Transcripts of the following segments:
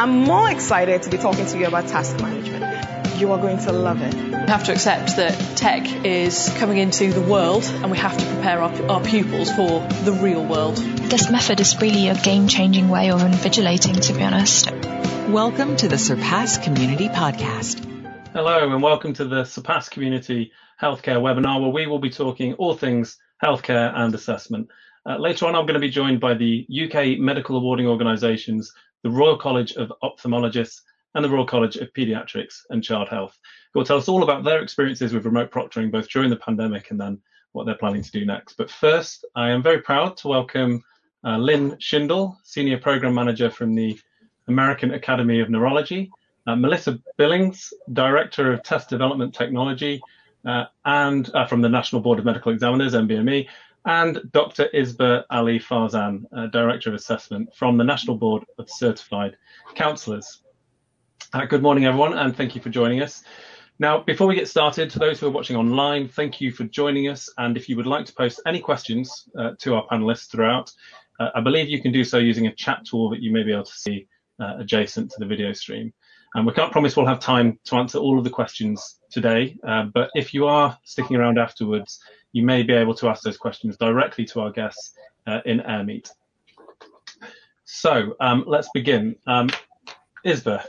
I'm more excited to be talking to you about task management. You are going to love it. We have to accept that tech is coming into the world and we have to prepare our, our pupils for the real world. This method is really a game changing way of invigilating, to be honest. Welcome to the Surpass Community Podcast. Hello, and welcome to the Surpass Community Healthcare webinar, where we will be talking all things healthcare and assessment. Uh, later on, I'm going to be joined by the UK medical awarding organisations, the Royal College of Ophthalmologists, and the Royal College of Paediatrics and Child Health, who will tell us all about their experiences with remote proctoring, both during the pandemic and then what they're planning to do next. But first, I am very proud to welcome uh, Lynn Schindel, Senior Programme Manager from the American Academy of Neurology, uh, Melissa Billings, Director of Test Development Technology, uh, and uh, from the National Board of Medical Examiners, NBME, and Dr. Isba Ali Farzan, uh, Director of Assessment from the National Board of Certified Counsellors. Uh, good morning, everyone, and thank you for joining us. Now, before we get started, to those who are watching online, thank you for joining us. And if you would like to post any questions uh, to our panelists throughout, uh, I believe you can do so using a chat tool that you may be able to see uh, adjacent to the video stream. And we can't promise we'll have time to answer all of the questions today, uh, but if you are sticking around afterwards, you may be able to ask those questions directly to our guests uh, in AirMeet. So um, let's begin. Um, Isba,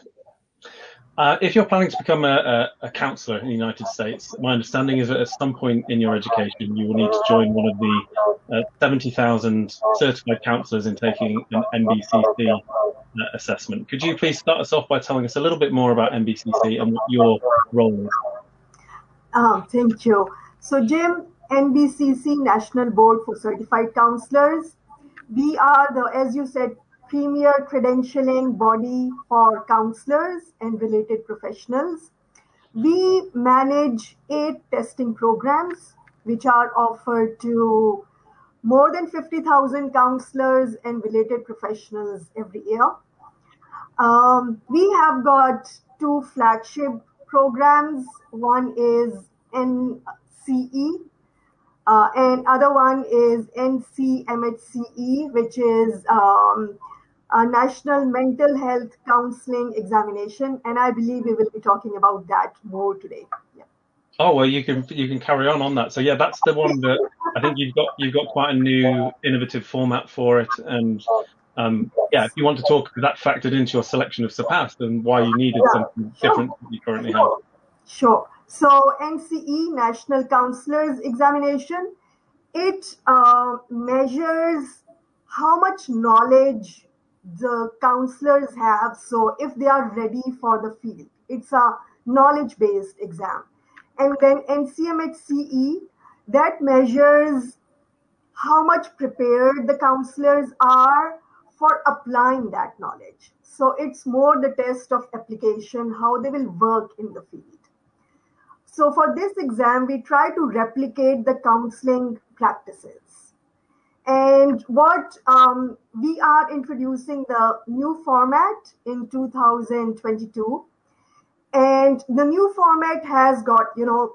uh, if you're planning to become a, a, a, counsellor in the United States, my understanding is that at some point in your education, you will need to join one of the uh, 70,000 certified counsellors in taking an NBCC uh, assessment. Could you please start us off by telling us a little bit more about NBCC and what your role is? Um, thank you. So, Jim, NBCC, National Board for Certified Counselors, we are the, as you said, premier credentialing body for counselors and related professionals. We manage eight testing programs which are offered to more than 50,000 counselors and related professionals every year. Um, we have got two flagship programs. One is NCE, uh, and other one is NCMHCE, which is um, a National Mental Health Counseling Examination, and I believe we will be talking about that more today. Yeah. Oh well, you can you can carry on on that. So yeah, that's the one that I think you've got you've got quite a new innovative format for it, and um, yeah, if you want to talk that factored into your selection of Surpass and why you needed yeah, something sure. different that you currently have. Sure. So NCE National Counselors Examination, it uh, measures how much knowledge the counselors have. So if they are ready for the field, it's a knowledge-based exam. And then NCMHCE, that measures how much prepared the counselors are for applying that knowledge. So it's more the test of application, how they will work in the field. So for this exam, we try to replicate the counseling practices. And what um, we are introducing the new format in 2022. And the new format has got, you know,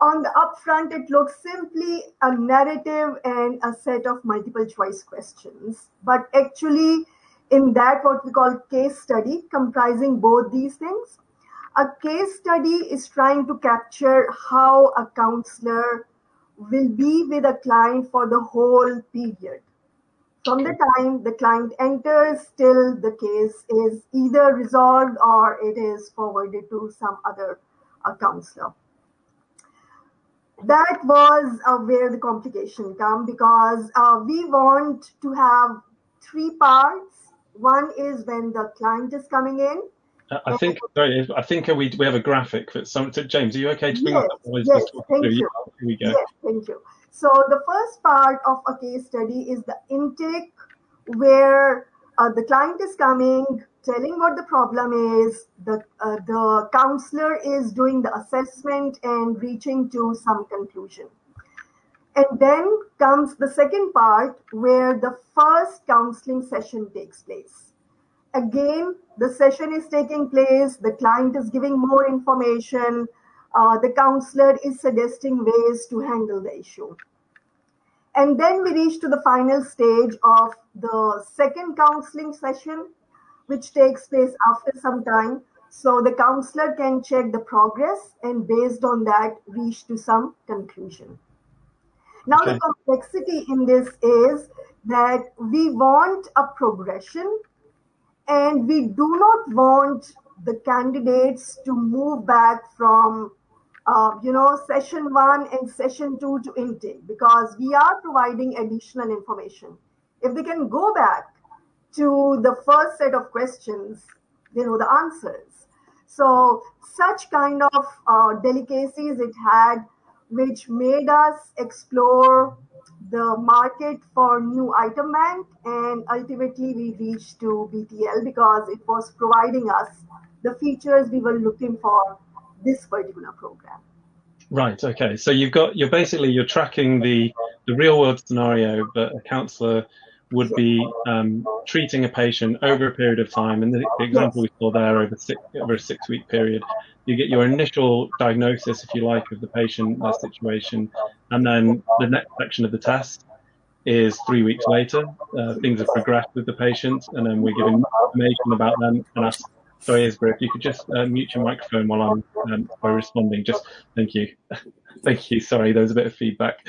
on the upfront, it looks simply a narrative and a set of multiple choice questions. But actually, in that, what we call case study, comprising both these things, a case study is trying to capture how a counselor will be with a client for the whole period. From the time the client enters till the case is either resolved or it is forwarded to some other uh, counselor. That was uh, where the complication come because uh, we want to have three parts. One is when the client is coming in, I think sorry, I think we we have a graphic that some so James, are you okay to bring yes, that up? Yes, thank you. Here we go. Yes, thank you. So the first part of a case study is the intake where uh, the client is coming, telling what the problem is, the uh, the counselor is doing the assessment and reaching to some conclusion. And then comes the second part where the first counseling session takes place again, the session is taking place, the client is giving more information, uh, the counselor is suggesting ways to handle the issue. And then we reach to the final stage of the second counseling session, which takes place after some time. So the counselor can check the progress and based on that reach to some conclusion. Now Okay. the complexity in this is that we want a progression and we do not want the candidates to move back from uh, you know session one and session two to intake because we are providing additional information. If they can go back to the first set of questions they know the answers. So such kind of uh, delicacies it had which made us explore the market for new item bank and ultimately we reached to BTL because it was providing us the features we were looking for this particular program. Right. Okay. So you've got you're basically you're tracking the the real world scenario that a counsellor would be um, treating a patient over a period of time, and the, the example we saw there over six over a six week period. You get your initial diagnosis, if you like, of the patient, their situation, and then the next section of the test is three weeks later. Uh, things have progressed with the patient, and then we're giving information about them and ask Sorry, Isabel, if you could just uh, mute your microphone while I'm um, by responding. Just thank you, thank you. Sorry, there was a bit of feedback.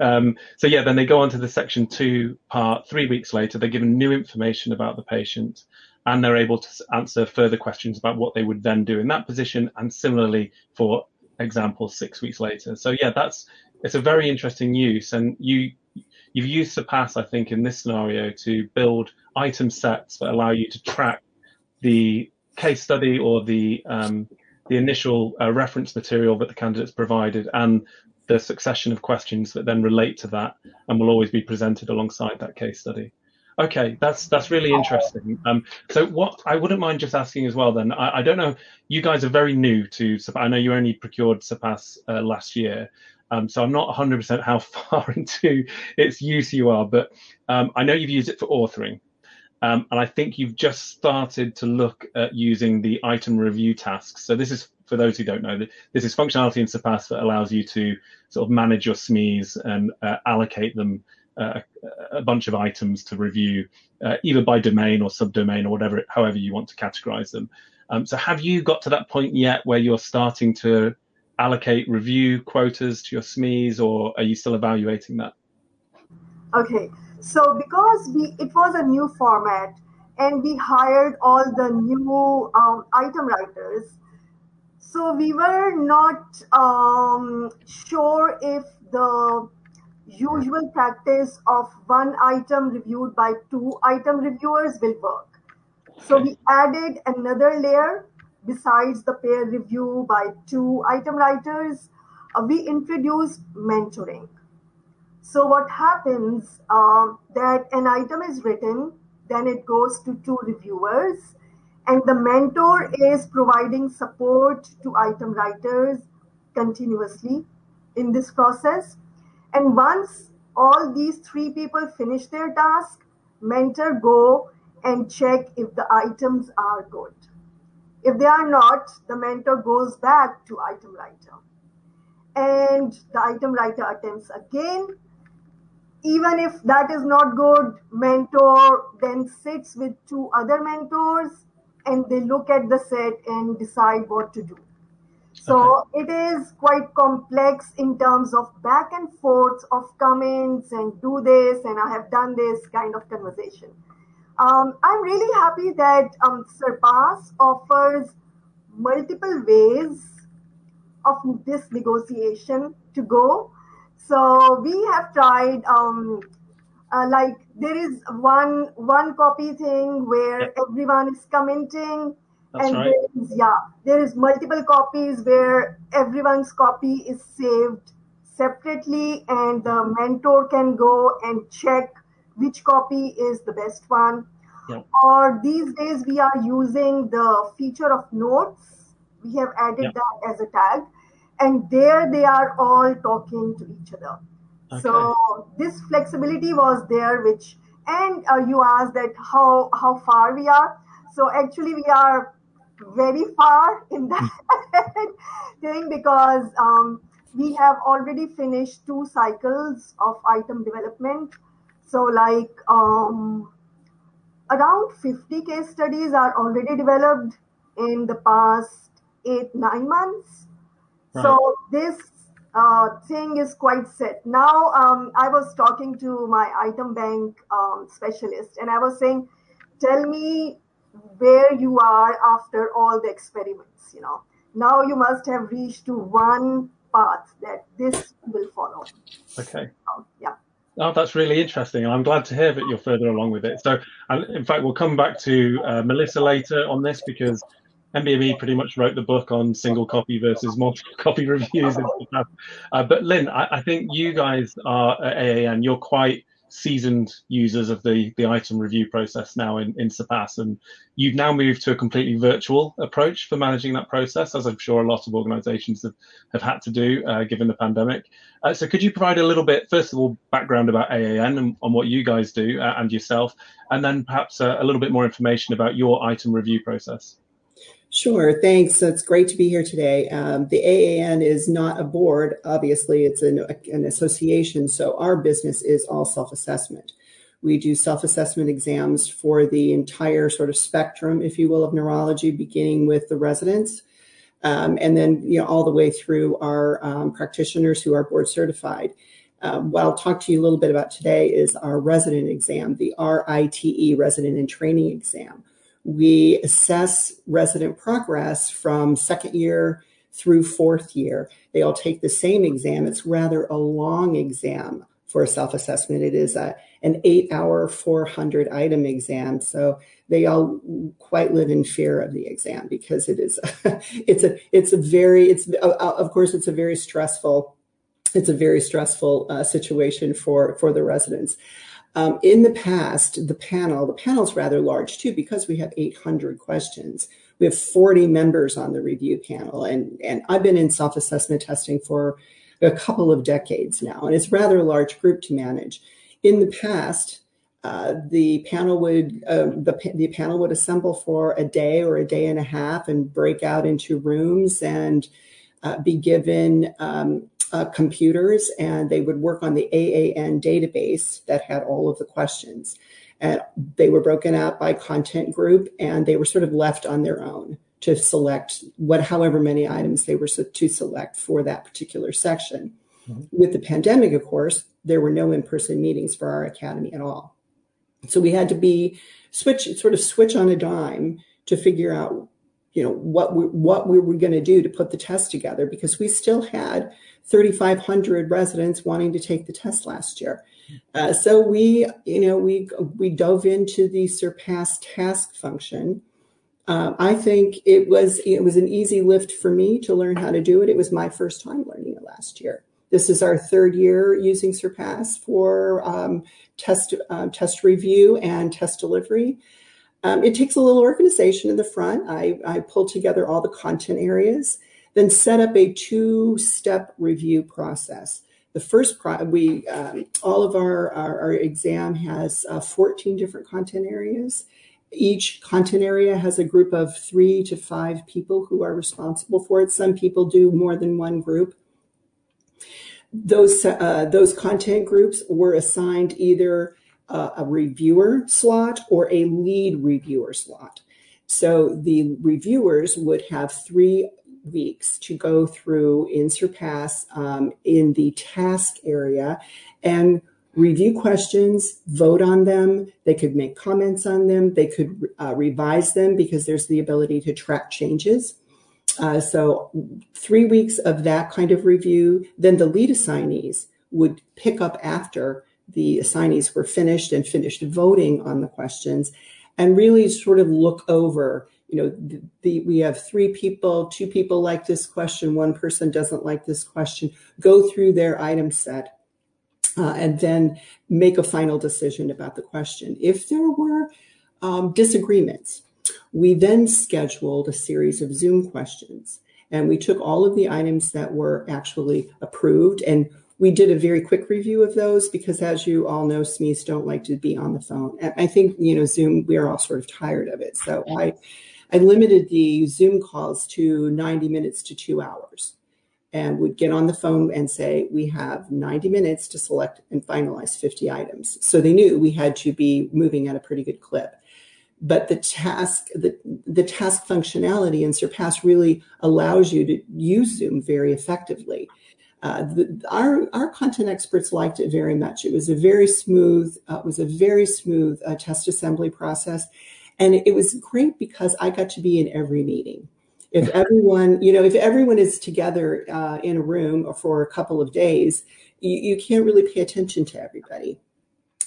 Um, so yeah, then they go on to the section two part. Three weeks later, they're given new information about the patient, and they're able to answer further questions about what they would then do in that position, and similarly for example, six weeks later. So yeah, that's it's a very interesting use, and you you've used Surpass, I think, in this scenario to build item sets that allow you to track the case study or the um, the initial uh, reference material that the candidates provided and the succession of questions that then relate to that and will always be presented alongside that case study. Okay, that's that's really interesting. Um, so what I wouldn't mind just asking as well then, I, I don't know, you guys are very new to I know you only procured Surpass uh, last year, um, so I'm not 100% how far into its use you are, but um, I know you've used it for authoring. Um, and I think you've just started to look at using the item review tasks. So this is, for those who don't know, this is functionality in Surpass that allows you to sort of manage your SMEs and uh, allocate them a bunch of items to review, uh, either by domain or subdomain or whatever, however you want to categorize them. Um, so have you got to that point yet where you're starting to allocate review quotas to your SMEs, or are you still evaluating that? Okay, so because we it was a new format and we hired all the new um, item writers, so we were not um, sure if the usual practice of one item reviewed by two item reviewers will work. So we added another layer besides the peer review by two item writers. Uh, we introduced mentoring. So what happens um, that an item is written, then it goes to two reviewers, and the mentor is providing support to item writers continuously in this process. And once all these three people finish their task, mentor go and check if the items are good. If they are not, the mentor goes back to item writer. And the item writer attempts again. Even if that is not good, mentor then sits with two other mentors and they look at the set and decide what to do. So okay. it is quite complex in terms of back and forth of comments and do this and I have done this kind of conversation. Um, I'm really happy that um, Surpass offers multiple ways of this negotiation to go. So we have tried, um, uh, like there is one one copy thing where everyone is commenting, That's and right. there is yeah, there is multiple copies where everyone's copy is saved separately, and the mentor can go and check which copy is the best one. Yeah. Or these days we are using the feature of notes. We have added Yeah. that as a tag, and there they are all talking to each other. So this flexibility was there, which and uh, you asked that how how far we are. So actually we are very far in that thing because um, we have already finished two cycles of item development. So like um, around 50 case studies are already developed in the past eight, nine months. Right. So this uh, thing is quite set. Now, um, I was talking to my item bank um, specialist and I was saying, tell me where you are after all the experiments, you know. Now you must have reached to one path that this will follow. Okay. Um, yeah. Oh, that's really interesting. And I'm glad to hear that you're further along with it. So, and in fact, we'll come back to uh, Melissa later on this because NBME pretty much wrote the book on single copy versus multiple copy reviews. Uh, but Lynn, I, I, think you guys are at AAN. You're quite seasoned users of the, the item review process now in, in Surpass. And you've now moved to a completely virtual approach for managing that process, as I'm sure a lot of organizations have, have had to do uh, given the pandemic. Uh, so could you provide a little bit, first of all, background about AAN and on what you guys do uh, and yourself, and then perhaps uh, a little bit more information about your item review process? Sure, thanks. It's great to be here today. Um, the AAN is not a board, obviously, it's an, an association, so our business is all self assessment. We do self assessment exams for the entire sort of spectrum, if you will, of neurology, beginning with the residents. Um, and then you know all the way through our um, practitioners who are board certified. Um, what I'll talk to you a little bit about today is our resident exam, the RITE, Resident and Training Exam we assess resident progress from second year through fourth year. They all take the same exam. It's rather a long exam for a self assessment. It is a, an eight hour, 400 item exam. So they all quite live in fear of the exam because it is, it's a, it's a very, it's, of course, it's a very stressful, it's a very stressful uh, situation for, for the residents. Um, in the past, the panel, the panel is rather large too because we have 800 questions. We have 40 members on the review panel, and, and I've been in self assessment testing for a couple of decades now, and it's rather a large group to manage. In the past, uh, the panel would uh, the, the panel would assemble for a day or a day and a half and break out into rooms and uh, be given um, uh, computers and they would work on the AAN database that had all of the questions. And they were broken out by content group and they were sort of left on their own to select what, however many items they were to select for that particular section. Mm-hmm. With the pandemic, of course, there were no in person meetings for our academy at all. So we had to be switch, sort of switch on a dime to figure out you know what we what we were going to do to put the test together because we still had 3,500 residents wanting to take the test last year. Uh, so we, you know, we we dove into the surpass task function. Uh, I think it was it was an easy lift for me to learn how to do it. It was my first time learning it last year. This is our third year using Surpass for um, test uh, test review and test delivery. Um, it takes a little organization in the front. I, I together all the content areas, then set up a two-step review process. The first, pro- we um, all of our, our, our exam has uh, 14 different content areas. Each content area has a group of three to five people who are responsible for it. Some people do more than one group those uh, those content groups were assigned either uh, a reviewer slot or a lead reviewer slot. So the reviewers would have three weeks to go through in Surpass um, in the task area and review questions, vote on them. They could make comments on them. They could uh, revise them because there's the ability to track changes. Uh, so three weeks of that kind of review. Then the lead assignees would pick up after the assignees were finished and finished voting on the questions and really sort of look over you know the, the, we have three people two people like this question one person doesn't like this question go through their item set uh, and then make a final decision about the question. If there were um, disagreements we then scheduled a series of zoom questions and we took all of the items that were actually approved and we did a very quick review of those because, as you all know, SMEs don't like to be on the phone. And I think, you know, Zoom, we are all sort of tired of it. So I, I limited the Zoom calls to 90 minutes to two hours and would get on the phone and say, We have 90 minutes to select and finalize 50 items. So they knew we had to be moving at a pretty good clip. but the task the, the task functionality in surpass really allows you to use zoom very effectively uh, the, our our content experts liked it very much. It was a very smooth uh, was a very smooth uh, test assembly process. And it, it was great because i got to be in every meeting. If everyone you know if everyone is together uh, in a room for a couple of days you, you can't really pay attention to everybody.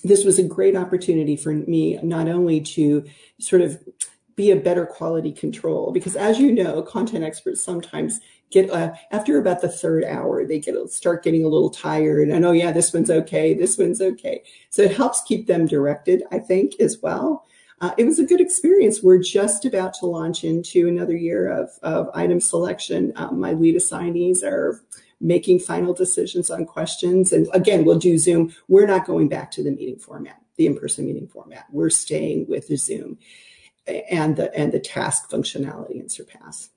This was a great opportunity for me not only to sort of be a better quality control because as you know content experts sometimes get uh, after about the third hour they get start getting a little tired and oh yeah this one's okay this one's okay so it helps keep them directed i think as well uh, it was a good experience we're just about to launch into another year of, of item selection um, my lead assignees are making final decisions on questions. And again, we'll do Zoom. We're not going back to the meeting format, the in-person meeting format. We're staying with the Zoom and the and the task functionality in Surpass.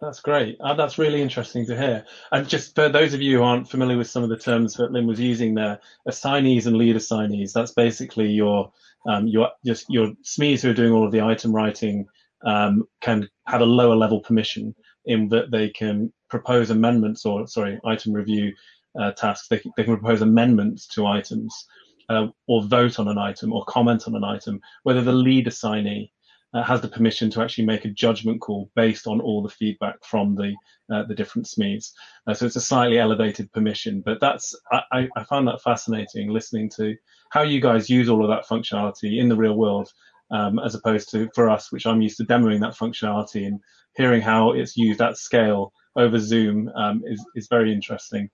That's great. Uh, that's really interesting to hear. And just for those of you who aren't familiar with some of the terms that Lynn was using there, assignees and lead assignees, that's basically your um, your just your SMEs who are doing all of the item writing um, can have a lower level permission in that they can propose amendments or sorry item review uh, tasks they can, they can propose amendments to items uh, or vote on an item or comment on an item whether the lead assignee uh, has the permission to actually make a judgment call based on all the feedback from the uh, the different SMEs. Uh, so it's a slightly elevated permission, but that's I, I found that fascinating listening to how you guys use all of that functionality in the real world, um, as opposed to for us, which I'm used to demoing that functionality and hearing how it's used at scale over Zoom um, is is very interesting.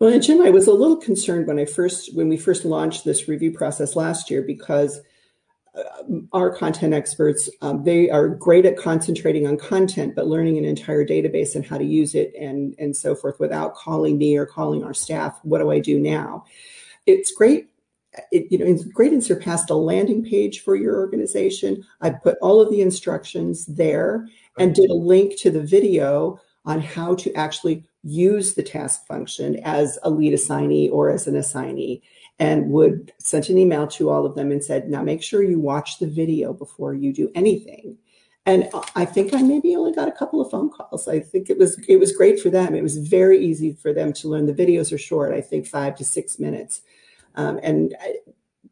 Well, and Jim, I was a little concerned when I first when we first launched this review process last year because our content experts um, they are great at concentrating on content, but learning an entire database and how to use it and and so forth without calling me or calling our staff. What do I do now? It's great it, you know, it's great and Surpass a landing page for your organization. I put all of the instructions there and did a link to the video on how to actually use the task function as a lead assignee or as an assignee and would sent an email to all of them and said, now make sure you watch the video before you do anything. And I think I maybe only got a couple of phone calls. I think it was it was great for them. It was very easy for them to learn. The videos are short, I think five to six minutes, um, and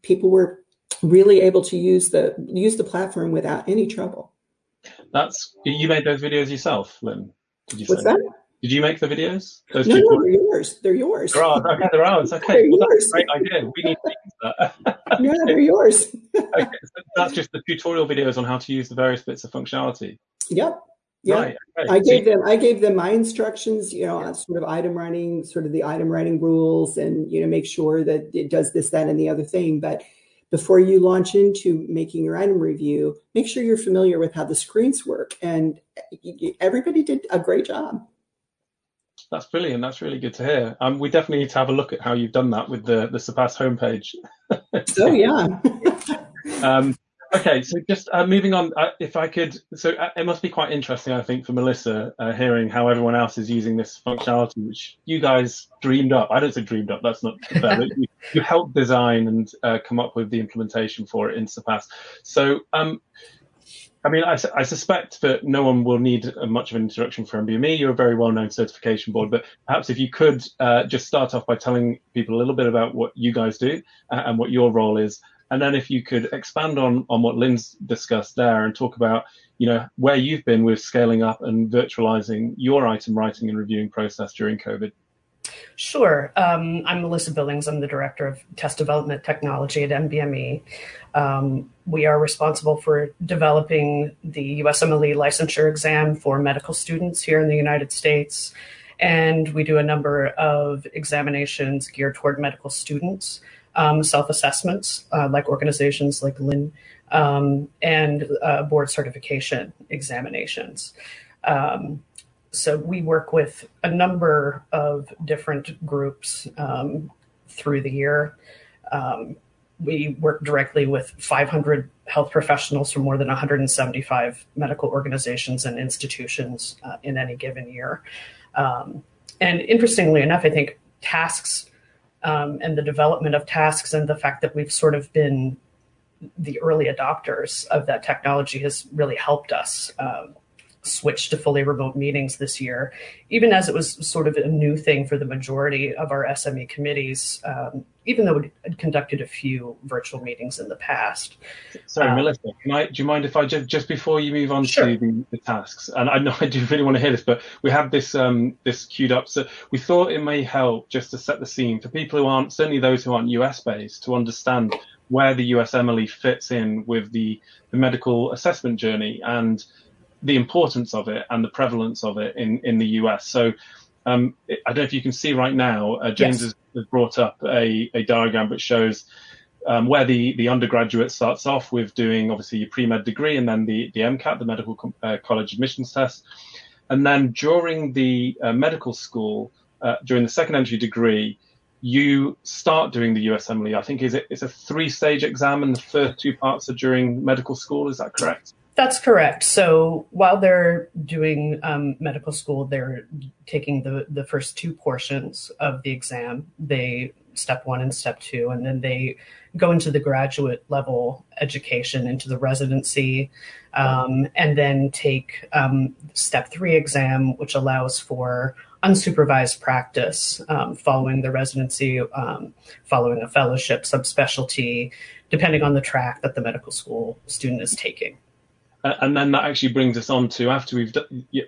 people were really able to use the use the platform without any trouble. That's you made those videos yourself, Lynn. Did you What's say? that? Did you make the videos? Those no, no, they're yours. They're yours. They're ours. Okay, they're ours. Okay, they're well, yours. that's a great idea. We need to use that. okay. Yeah, they're yours. okay, so that's just the tutorial videos on how to use the various bits of functionality. Yep. Yeah, right, okay. I gave them. I gave them my instructions. You know, on sort of item writing, sort of the item writing rules, and you know, make sure that it does this, that, and the other thing. But before you launch into making your item review, make sure you're familiar with how the screens work. And everybody did a great job. That's brilliant. That's really good to hear. Um, we definitely need to have a look at how you've done that with the the Surpass homepage. oh yeah. um, Okay, so just uh, moving on, uh, if I could, so uh, it must be quite interesting, I think, for Melissa, uh, hearing how everyone else is using this functionality, which you guys dreamed up. I don't say dreamed up, that's not fair. you, you, helped design and uh, come up with the implementation for it in Surpass. So, um, I mean, I, I, suspect that no one will need much of an introduction from NBME. You're a very well-known certification board, but perhaps if you could uh, just start off by telling people a little bit about what you guys do and what your role is, and then if you could expand on, on what Lynn's discussed there and talk about, you know, where you've been with scaling up and virtualizing your item writing and reviewing process during COVID. Sure. Um, I'm Melissa Billings. I'm the Director of Test Development Technology at NBME. Um, we are responsible for developing the USMLE licensure exam for medical students here in the United States. And we do a number of examinations geared toward medical students um, self assessments, uh, like organizations like Lynn, um, and uh, board certification examinations. Um, so we work with a number of different groups um, through the year. Um, we work directly with 500 health professionals from more than 175 medical organizations and institutions uh, in any given year. Um, and interestingly enough, I think tasks um, and the development of tasks and the fact that we've sort of been the early adopters of that technology has really helped us um, switch to fully remote meetings this year, even as it was sort of a new thing for the majority of our SME committees, um, even though we had conducted a few virtual meetings in the past. Sorry, um, Melissa, I, do you mind if I just, just before you move on sure. to the, the, tasks, and I know I do really want to hear this, but we have this um, this queued up, so we thought it may help just to set the scene for people who aren't, certainly those who aren't US based, to understand where the USMLE fits in with the, the medical assessment journey and the importance of it and the prevalence of it in, in the US. So um, I don't know if you can see right now, uh, James yes. has brought up a, a diagram which shows um, where the, the undergraduate starts off with doing obviously your pre-med degree and then the, the MCAT, the medical com- uh, college admissions test. And then during the uh, medical school, uh, during the second entry degree, you start doing the USMLE. I think is it, it's a three stage exam and the first two parts are during medical school. Is that correct? That's correct. So while they're doing um, medical school, they're taking the, the first two portions of the exam. They step one and step two, and then they go into the graduate level education, into the residency, um, and then take um, step three exam, which allows for unsupervised practice um, following the residency, um, following a fellowship, subspecialty, depending on the track that the medical school student is taking and then that actually brings us on to after we've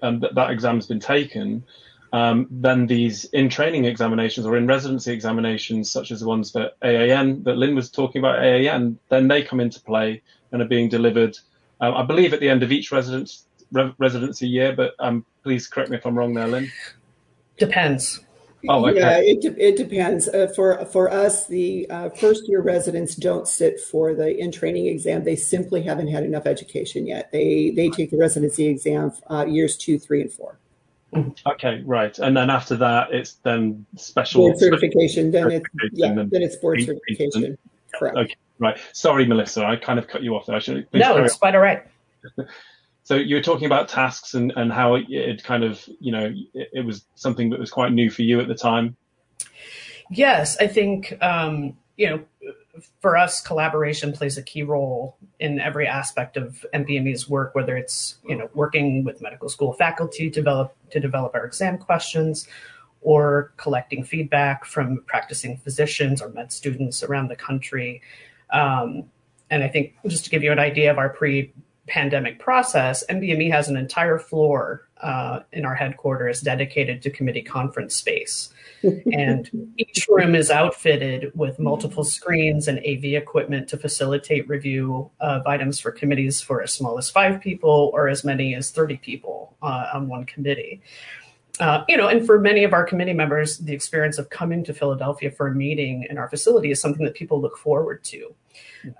um, that, exam's been taken, um, then these in training examinations or in residency examinations, such as the ones that AAN that Lynn was talking about, AAN, then they come into play and are being delivered. Um, I believe at the end of each residence re- residency year, but um, please correct me if I'm wrong there, Lynn. Depends. Oh, okay. Yeah, it, de- it depends. Uh, for for us, the uh, first year residents don't sit for the in training exam. They simply haven't had enough education yet. They they take the residency exam uh, years two, three, and four. Okay, right. And then after that, it's then special board certification. Then it's yeah, then it's board certification. Correct. Okay, right. Sorry, Melissa, I kind of cut you off there. I should. No, it's quite all right. So you were talking about tasks and, and how it, it kind of, you know, it, it, was something that was quite new for you at the time. Yes, I think, um, you know, for us, collaboration plays a key role in every aspect of NBME's work, whether it's, you know, working with medical school faculty to develop, to develop our exam questions or collecting feedback from practicing physicians or med students around the country. Um, and I think just to give you an idea of our pre pandemic process, NBME has an entire floor uh, in our headquarters dedicated to committee conference space. and each room is outfitted with multiple screens and AV equipment to facilitate review of items for committees for as small as five people or as many as 30 people uh, on one committee. Uh, you know, and for many of our committee members, the experience of coming to Philadelphia for a meeting in our facility is something that people look forward to.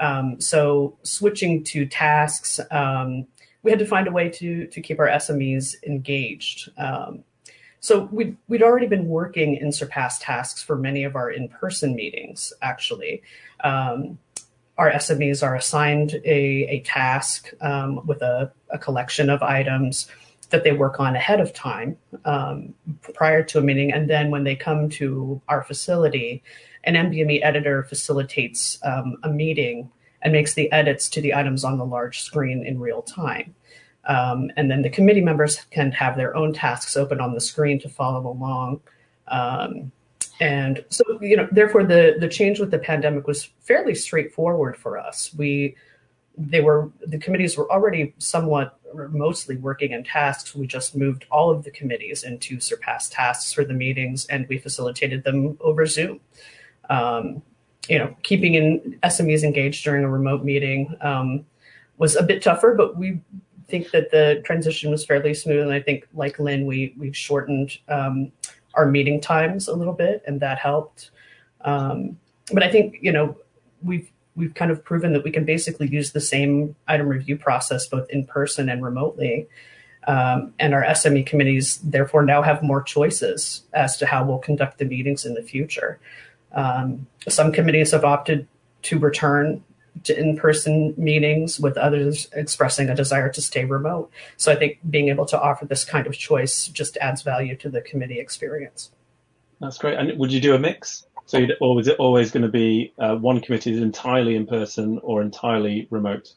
Um, so switching to tasks, um, we had to find a way to to keep our SMEs engaged. Um, so we'd, we'd already been working in Surpass tasks for many of our in-person meetings, actually. Um, our SMEs are assigned a, a task um, with a, a collection of items that they work on ahead of time um, prior to a meeting. And then when they come to our facility, an NBME editor facilitates um, a meeting and makes the edits to the items on the large screen in real time. Um, and then the committee members can have their own tasks open on the screen to follow along. Um, and so, you know, therefore, the the change with the pandemic was fairly straightforward for us. We they were the committees were already somewhat mostly working in tasks. We just moved all of the committees into surpass tasks for the meetings, and we facilitated them over Zoom. Um, you know, keeping in SMEs engaged during a remote meeting um, was a bit tougher, but we think that the transition was fairly smooth. And I think, like Lynn, we we've shortened um, our meeting times a little bit, and that helped. Um, but I think you know we've we've kind of proven that we can basically use the same item review process both in person and remotely. Um, and our SME committees therefore now have more choices as to how we'll conduct the meetings in the future. Um, some committees have opted to return to in-person meetings with others expressing a desire to stay remote. So I think being able to offer this kind of choice just adds value to the committee experience. That's great. And would you do a mix? So, or was it always going to be uh, one committee is entirely in person or entirely remote?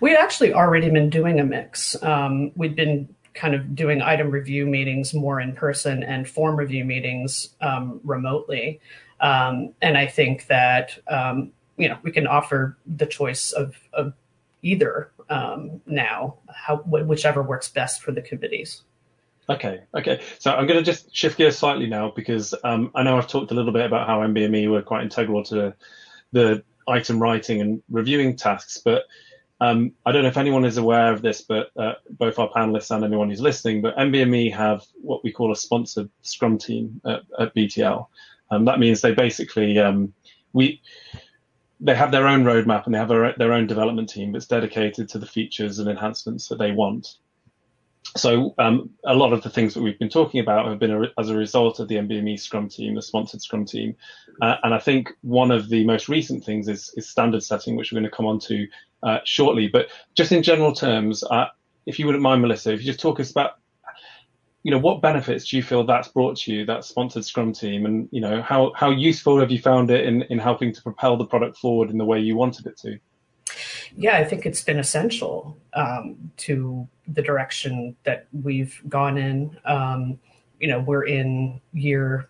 We'd actually already been doing a mix. Um, we'd been kind of doing item review meetings more in person and form review meetings um, remotely. Um, and I think that um, you know we can offer the choice of, of either um, now, how whichever works best for the committees. Okay, okay. So I'm going to just shift gears slightly now because um, I know I've talked a little bit about how NBME were quite integral to the item writing and reviewing tasks, but um, I don't know if anyone is aware of this, but uh, both our panelists and anyone who's listening, but NBME have what we call a sponsored Scrum team at, at BTL. Um, that means they basically um, we they have their own roadmap and they have a, their own development team that's dedicated to the features and enhancements that they want. So um, a lot of the things that we've been talking about have been a, as a result of the NBME Scrum team, the sponsored Scrum team. Uh, and I think one of the most recent things is, is standard setting, which we're going to come on to uh, shortly. But just in general terms, uh, if you wouldn't mind, Melissa, if you just talk us about, you know, what benefits do you feel that's brought to you, that sponsored Scrum team, and you know, how how useful have you found it in in helping to propel the product forward in the way you wanted it to? Yeah, I think it's been essential um, to the direction that we've gone in. Um, you know, we're in year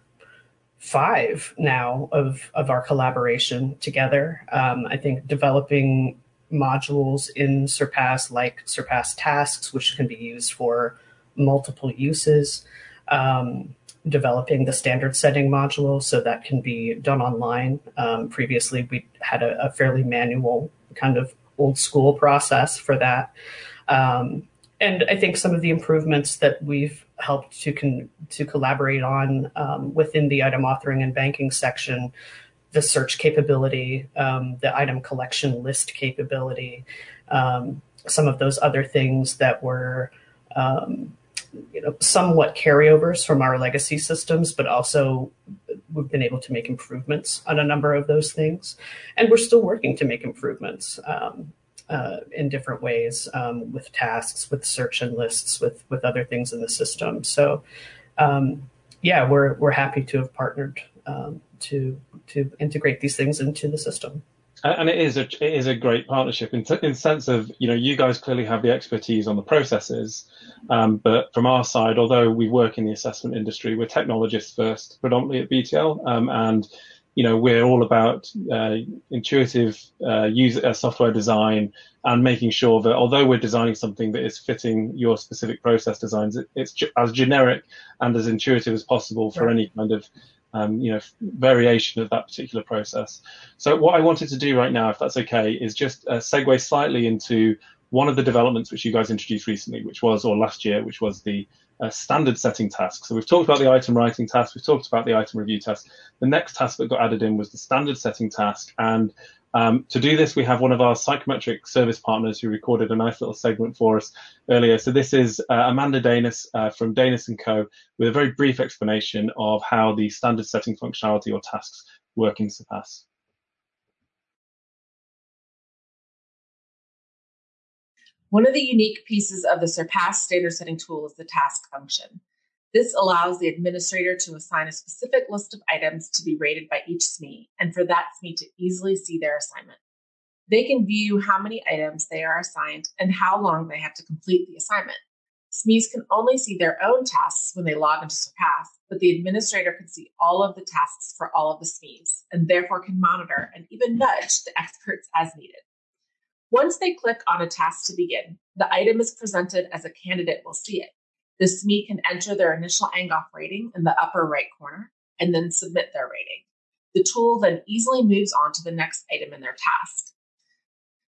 five now of of our collaboration together. Um, I think developing modules in Surpass, like Surpass tasks, which can be used for multiple uses. Um, developing the standard setting module so that can be done online. Um, previously, we had a, a, fairly manual kind of old school process for that. Um, and I think some of the improvements that we've helped to con- to collaborate on um, within the item authoring and banking section the search capability, um, the item collection list capability, um, some of those other things that were um, you know, somewhat carryovers from our legacy systems, but also we've been able to make improvements on a number of those things. And we're still working to make improvements um, uh, in different ways um, with tasks, with search and lists, with, with other things in the system. So, um, yeah, we're, we're happy to have partnered um, to to integrate these things into the system. And it is a it is a great partnership in, t- in sense of you know you guys clearly have the expertise on the processes, um, but from our side, although we work in the assessment industry, we're technologists first, predominantly at BTL, um, and you know we're all about uh, intuitive uh, user uh, software design and making sure that although we're designing something that is fitting your specific process designs, it, it's as generic and as intuitive as possible for right. any kind of um, you know, variation of that particular process. So what I wanted to do right now, if that's okay, is just uh, segue slightly into one of the developments which you guys introduced recently, which was, or last year, which was the uh, standard setting task. So we've talked about the item writing task, we've talked about the item review task. The next task that got added in was the standard setting task, and um, to do this, we have one of our psychometric service partners who recorded a nice little segment for us earlier. So this is uh, Amanda Dainis uh, from Dainis & Co. with a very brief explanation of how the standard setting functionality or tasks work in Surpass. One of the unique pieces of the Surpass standard setting tool is the task function. This allows the administrator to assign a specific list of items to be rated by each SME and for that SME to easily see their assignment. They can view how many items they are assigned and how long they have to complete the assignment. SMEs can only see their own tasks when they log into Surpass, but the administrator can see all of the tasks for all of the SMEs and therefore can monitor and even nudge the experts as needed. Once they click on a task to begin, the item is presented as a candidate will see it. The SME can enter their initial Angoff rating in the upper right corner and then submit their rating. The tool then easily moves on to the next item in their task.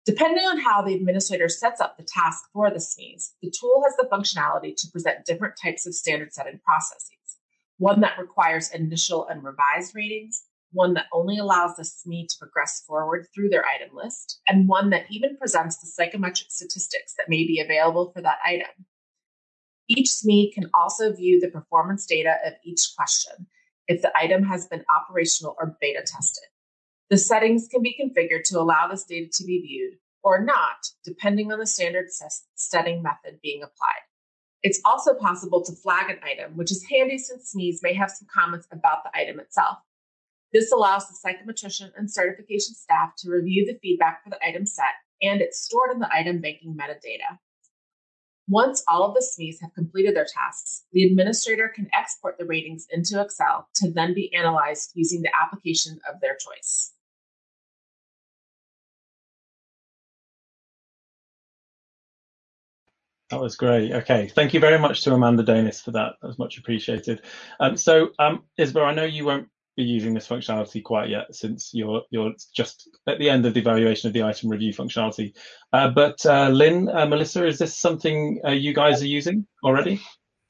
Depending on how the administrator sets up the task for the SMEs, the tool has the functionality to present different types of standard setting processes. One that requires initial and revised ratings, one that only allows the SME to progress forward through their item list, and one that even presents the psychometric statistics that may be available for that item. Each SME can also view the performance data of each question if the item has been operational or beta tested. The settings can be configured to allow this data to be viewed or not, depending on the standard setting method being applied. It's also possible to flag an item, which is handy since SMEs may have some comments about the item itself. This allows the psychometrician and certification staff to review the feedback for the item set, and it's stored in the item banking metadata. Once all of the SMEs have completed their tasks, the administrator can export the ratings into Excel to then be analyzed using the application of their choice. That was great. Okay, thank you very much to Amanda Dainis for that. That was much appreciated. Um, so, um, Isabel, I know you won't be using this functionality quite yet since you're you're just at the end of the evaluation of the item review functionality. Uh, but uh, Lynn, uh, Melissa, is this something uh, you guys are using already?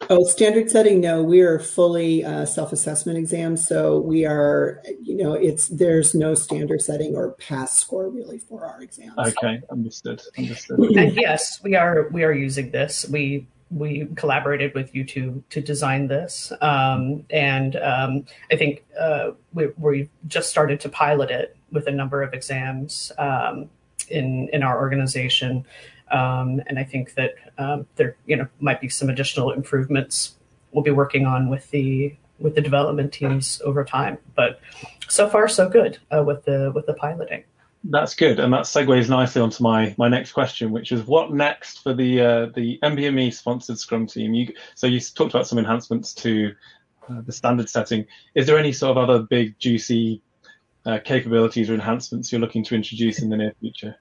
Oh, standard setting? No, we are fully uh, self-assessment exams, so we are, you know, it's there's no standard setting or pass score really for our exams. Okay, understood. Understood. And yes, we are we are using this. We we collaborated with YouTube to design this, um, and um, I think uh, we we just started to pilot it with a number of exams um, in in our organization. Um, and I think that um, there, you know, might be some additional improvements we'll be working on with the with the development teams over time. But so far, so good uh, with the with the piloting. That's good, and that segues nicely onto my my next question, which is what next for the uh, the NBME sponsored Scrum team? You so you talked about some enhancements to uh, the standard setting. Is there any sort of other big juicy uh, capabilities or enhancements you're looking to introduce in the near future?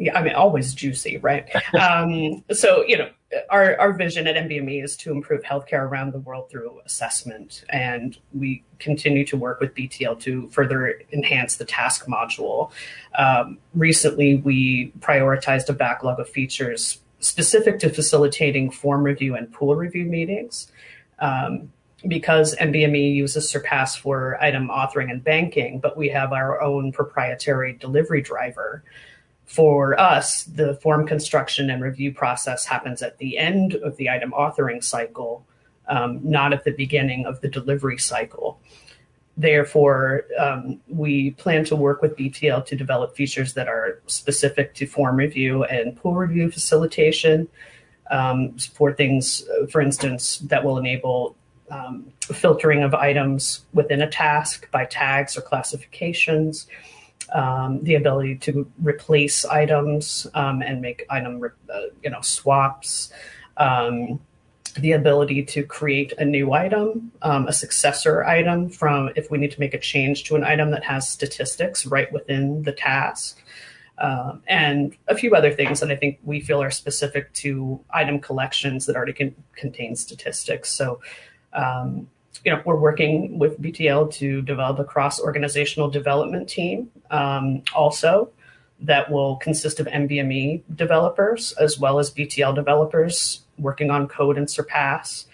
Yeah, I mean, always juicy, right? um, so, you know, our, our vision at NBME is to improve healthcare around the world through assessment. And we continue to work with BTL to further enhance the task module. Um, recently, we prioritized a backlog of features specific to facilitating form review and pool review meetings. Um, because NBME uses Surpass for item authoring and banking, but we have our own proprietary delivery driver for us, the form construction and review process happens at the end of the item authoring cycle, um, not at the beginning of the delivery cycle. Therefore, um, we plan to work with BTL to develop features that are specific to form review and pool review facilitation um, for things, for instance, that will enable um, filtering of items within a task by tags or classifications um, the ability to replace items um, and make item uh, you know swaps um, the ability to create a new item um, a successor item from if we need to make a change to an item that has statistics right within the task um, and a few other things that I think we feel are specific to item collections that already can contain statistics. So, um, you know, we're working with BTL to develop a cross organizational development team um, also that will consist of NBME developers as well as BTL developers working on code and surpass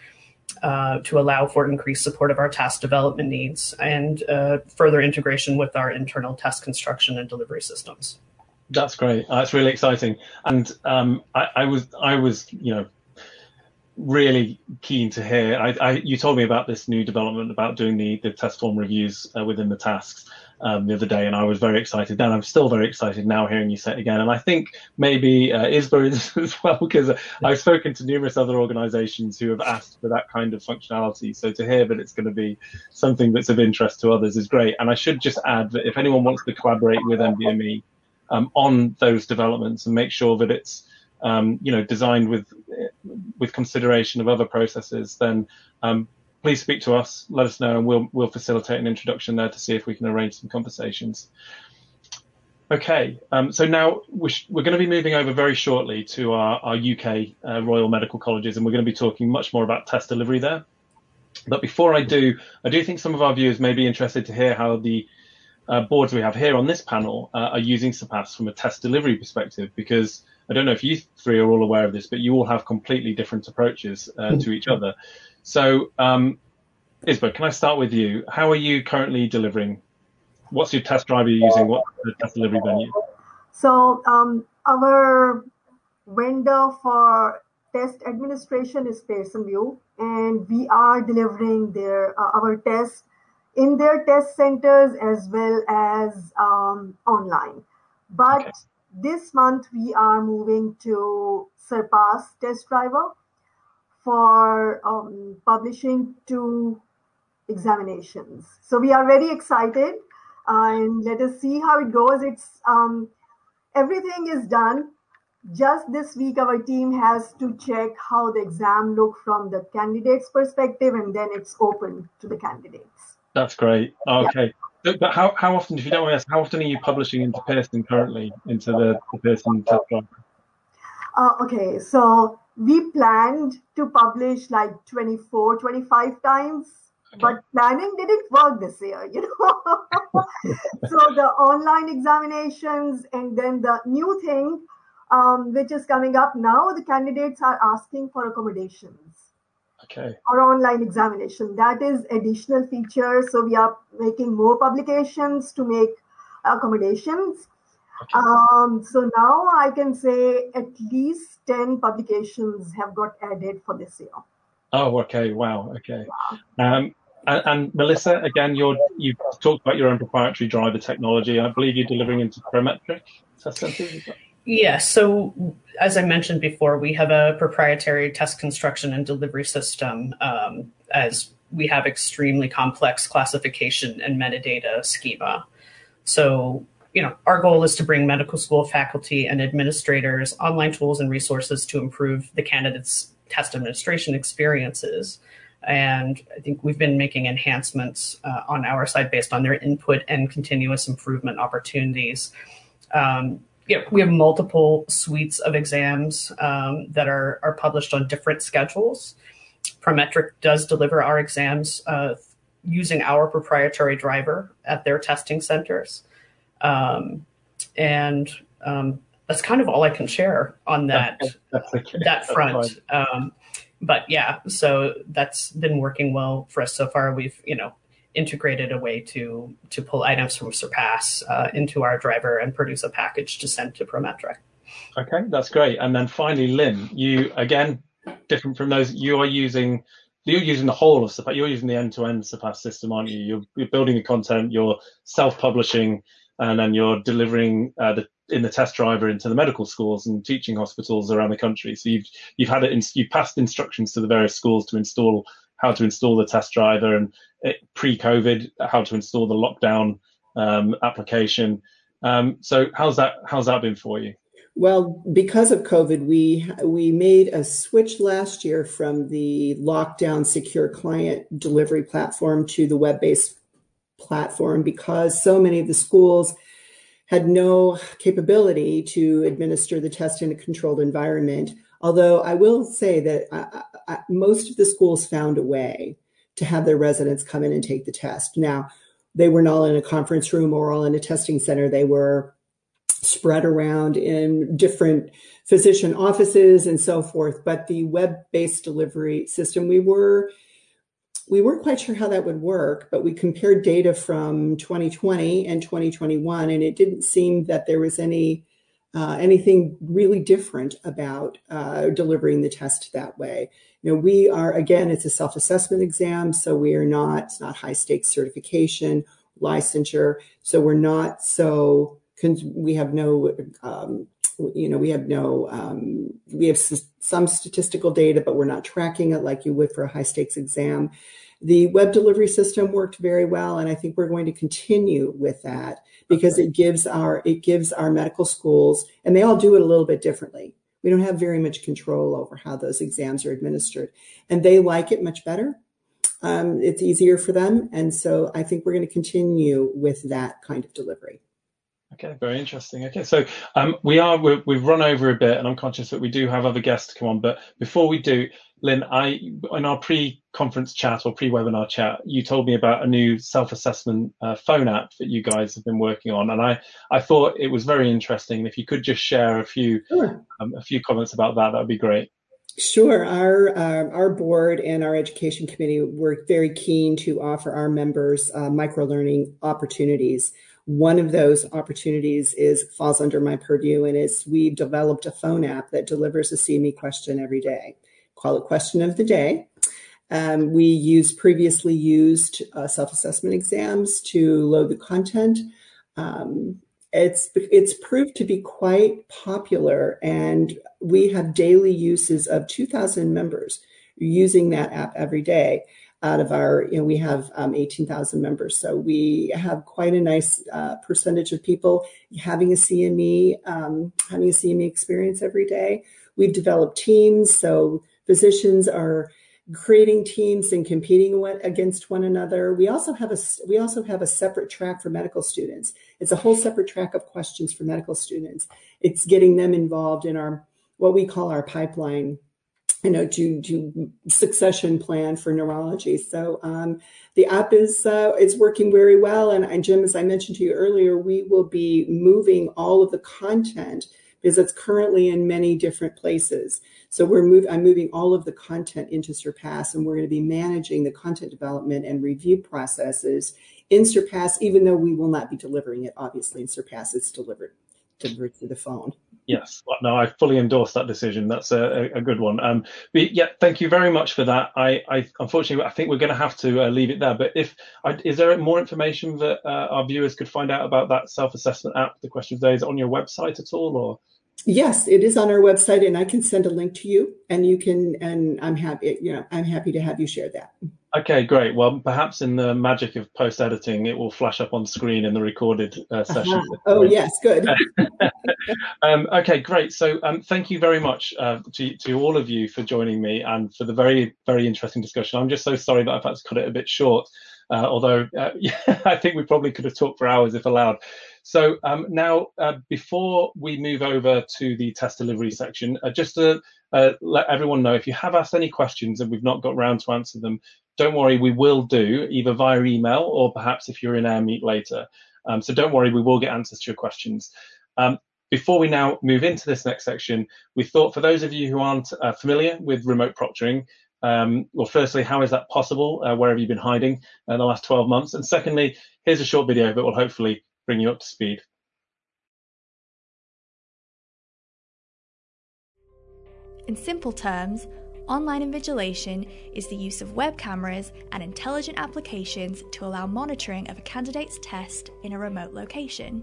uh, to allow for increased support of our task development needs and uh, further integration with our internal test construction and delivery systems. That's great. That's really exciting. And um, I, I was, I was, you know, really keen to hear. I, I, you told me about this new development about doing the, the test form reviews uh, within the tasks um, the other day, and I was very excited. And I'm still very excited now hearing you say it again. And I think maybe uh, ISBA is as well, because I've spoken to numerous other organisations who have asked for that kind of functionality. So to hear that it's going to be something that's of interest to others is great. And I should just add that if anyone wants to collaborate with NBME um, on those developments and make sure that it's um, you know, designed with with consideration of other processes, then um, please speak to us. Let us know, and we'll we'll facilitate an introduction there to see if we can arrange some conversations. Okay, um, so now we're, we're, going to be moving over very shortly to our, our UK uh, Royal Medical Colleges, and we're going to be talking much more about test delivery there. But before I do, I do think some of our viewers may be interested to hear how the uh, boards we have here on this panel uh, are using Surpass from a test delivery perspective, because I don't know if you three are all aware of this, but you all have completely different approaches uh, to each other. So, um, Isba, can I start with you? How are you currently delivering? What's your test driver you're using? What's the test delivery venue? So, um, our vendor for test administration is Pearson VUE, and we are delivering their uh, our tests in their test centers as well as um, online. But okay this month we are moving to Surpass Test Driver for um, publishing two examinations. So we are very excited and let us see how it goes. It's um, everything is done. Just this week, our team has to check how the exam look from the candidate's perspective, and then it's open to the candidates. That's great. Okay. Yeah. But how, how often, if you don't ask, how often are you publishing into Pearson currently, into the, the Pearson test driver? Uh, okay, so we planned to publish like 24, 25 times but planning didn't work this year you know? So the online examinations and then the new thing um, which is coming up now the candidates are asking for accommodations okay or online examination that is additional feature so we are making more publications to make accommodations okay. um, so now i can say at least 10 publications have got added for this year Oh, okay. Wow. Okay. Um, and, and, Melissa, again, you're, you've talked about your own proprietary driver technology. I believe you're delivering into Prometric test centers. Yes. So, as I mentioned before, we have a proprietary test construction and delivery system um, as we have extremely complex classification and metadata schema. So, you know, our goal is to bring medical school faculty and administrators online tools and resources to improve the candidates' test administration experiences. And I think we've been making enhancements uh, on our side based on their input and continuous improvement opportunities. Um, yeah, we have multiple suites of exams um, that are, are published on different schedules. Prometric does deliver our exams uh, using our proprietary driver at their testing centers. Um, and um, that's kind of all I can share on that okay. that front. Um, but yeah, so that's been working well for us so far. We've you know integrated a way to to pull items from Surpass uh, into our driver and produce a package to send to Prometric. Okay, that's great. And then finally, Lynn, you again different from those. You are using you're using the whole of Surpass. You're using the end-to-end Surpass system, aren't you? You're, you're building the content. You're self-publishing, and then you're delivering uh, the in the test driver into the medical schools and teaching hospitals around the country. So you've you've had it in, you've passed instructions to the various schools to install how to install the test driver and it, pre-COVID how to install the lockdown um, application. Um, so how's that how's that been for you? Well, because of COVID, we we made a switch last year from the lockdown secure client delivery platform to the web-based platform because so many of the schools had no capability to administer the test in a controlled environment. Although I will say that I, I, most of the schools found a way to have their residents come in and take the test. Now, they were not all in a conference room or all in a testing center. They were spread around in different physician offices and so forth. But the web based delivery system, we were we weren't quite sure how that would work, but we compared data from 2020 and 2021, and it didn't seem that there was any uh, anything really different about uh, delivering the test that way. You know, we are again, it's a self-assessment exam, so we are not it's not high stakes certification, licensure, so we're not so we have no um, you know we have no um, we have some statistical data but we're not tracking it like you would for a high stakes exam the web delivery system worked very well and i think we're going to continue with that because it gives our it gives our medical schools and they all do it a little bit differently we don't have very much control over how those exams are administered and they like it much better um, it's easier for them and so i think we're going to continue with that kind of delivery Okay, very interesting. Okay, so um, we are we have run over a bit, and I'm conscious that we do have other guests to come on. But before we do, Lynn, I in our pre-conference chat or pre-webinar chat, you told me about a new self-assessment uh, phone app that you guys have been working on, and I I thought it was very interesting. If you could just share a few sure. um, a few comments about that, that would be great. Sure. Our uh, our board and our education committee were very keen to offer our members uh, micro learning opportunities. One of those opportunities is falls under my purview, and is we've developed a phone app that delivers a CME question every day. Call it question of the day. Um, we use previously used uh, self-assessment exams to load the content. Um, it's it's proved to be quite popular, and we have daily uses of 2,000 members using that app every day. out of our, you know, we have um, 18,000 members. So we have quite a nice uh, percentage of people having a CME, um, having a CME experience every day. We've developed teams. So physicians are creating teams and competing against one another. We also have a we also have a separate track for medical students. It's a whole separate track of questions for medical students. It's getting them involved in our what we call our pipeline you know, to, to succession plan for neurology. So um, the app is uh, is working very well. And, and Jim, as I mentioned to you earlier, we will be moving all of the content because it's currently in many different places. So we're moving. I'm moving all of the content into Surpass, and we're going to be managing the content development and review processes in Surpass, even though we will not be delivering it. Obviously, in Surpass, it's delivered delivered through the phone. Yes, no, I fully endorse that decision. That's a, a good one. Um, but yeah, thank you very much for that. I, I unfortunately, I think we're going to have to uh, leave it there. But if I, is there more information that uh, our viewers could find out about that self-assessment app, the question of is on your website at all, or? Yes, it is on our website, and I can send a link to you, and you can, and I'm happy, you know, I'm happy to have you share that. Okay, great. Well, perhaps in the magic of post editing, it will flash up on screen in the recorded uh, session. Uh-huh. Oh, yes, good. um, okay, great. So, um, thank you very much uh, to, to all of you for joining me and for the very, very interesting discussion. I'm just so sorry that I've had to cut it a bit short, uh, although uh, yeah, I think we probably could have talked for hours if allowed. So um, now, uh, before we move over to the test delivery section, uh, just to uh, let everyone know, if you have asked any questions and we've not got round to answer them, don't worry, we will do either via email or perhaps if you're in our meet later. Um, so don't worry, we will get answers to your questions. Um, before we now move into this next section, we thought for those of you who aren't uh, familiar with remote proctoring, um, well, firstly, how is that possible? Uh, where have you been hiding in the last 12 months? And secondly, here's a short video that will hopefully bring you up to speed. In simple terms, Online invigilation is the use of web cameras and intelligent applications to allow monitoring of a candidate's test in a remote location.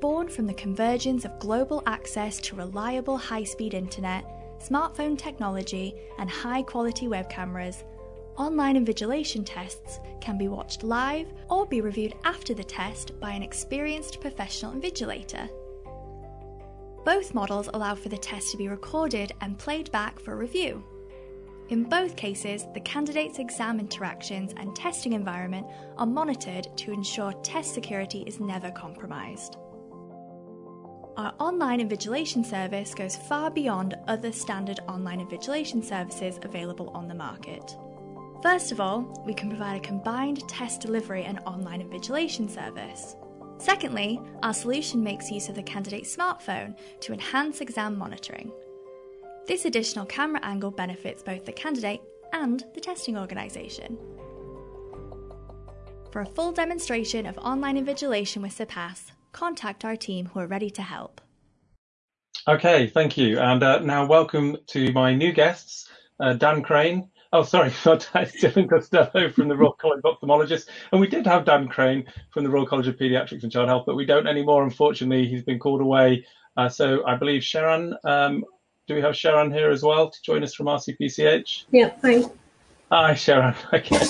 Born from the convergence of global access to reliable high speed internet, smartphone technology, and high quality web cameras, online invigilation tests can be watched live or be reviewed after the test by an experienced professional invigilator. Both models allow for the test to be recorded and played back for review. In both cases, the candidate's exam interactions and testing environment are monitored to ensure test security is never compromised. Our online invigilation service goes far beyond other standard online invigilation services available on the market. First of all, we can provide a combined test delivery and online invigilation service. Secondly, our solution makes use of the candidate's smartphone to enhance exam monitoring. This additional camera angle benefits both the candidate and the testing organisation. For a full demonstration of online invigilation with Surpass, contact our team who are ready to help. Okay, thank you. And uh, now welcome to my new guests, uh, Dan Crane Oh, sorry, Dylan Costello from the Royal College of Ophthalmologists. And we did have Dan Crane from the Royal College of Pediatrics and Child Health, but we don't anymore, unfortunately. He's been called away. Uh, so I believe Sharon, um, do we have Sharon here as well to join us from RCPCH? Yeah, hi. Hi, Sharon. Okay,